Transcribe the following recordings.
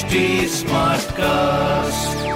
HD cast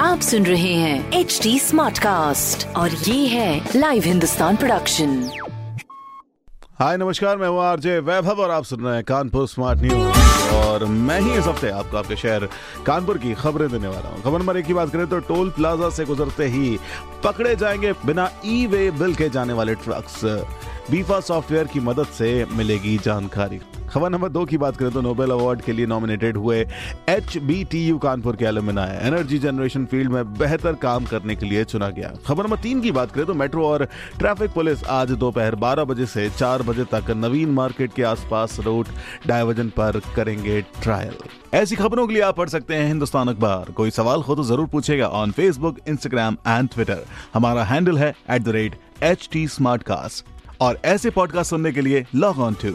आप सुन रहे हैं एच डी स्मार्ट कास्ट और ये है लाइव हिंदुस्तान प्रोडक्शन हाय नमस्कार मैं हूँ आरजे वैभव और आप सुन रहे हैं कानपुर स्मार्ट न्यूज़ और मैं ही इस हफ़्ते आपको आपके शहर कानपुर की खबरें देने वाला हूँ। खबर नंबर एक की बात करें तो टोल प्लाजा से गुजरते ही पकड़े जाएँगे बिना ई वे बिल के जाने वाले ट्रक्स। बीफा सॉफ्टवेयर की मदद से मिलेगी जानकारी। खबर नंबर दो की बात करें तो नोबेल अवार्ड के लिए नॉमिनेटेड हुए H B T U Kanpur के एलुमनाई एनर्जी जनरेशन फ़ील्ड में बेहतर काम करने के लिए चुना गया। खबर नंबर तीन की बात करें तो मेट्रो और ट्रैफ़िक पुलिस आज दोपहर 12 बजे से चार बजे तक नवीन मार्केट के आसपास रूट डायवर्जन पर करेंगे ट्रायल ऐसी खबरों के लिए आप पढ़ सकते हैं हिंदुस्तान अखबार। कोई सवाल हो तो ज़रूर पूछेगा on Facebook Instagram and Twitter हमारा हैंडल है at the rate H T smart cast और ऐसे पॉडकास्ट सुनने के लिए लॉग ऑन टू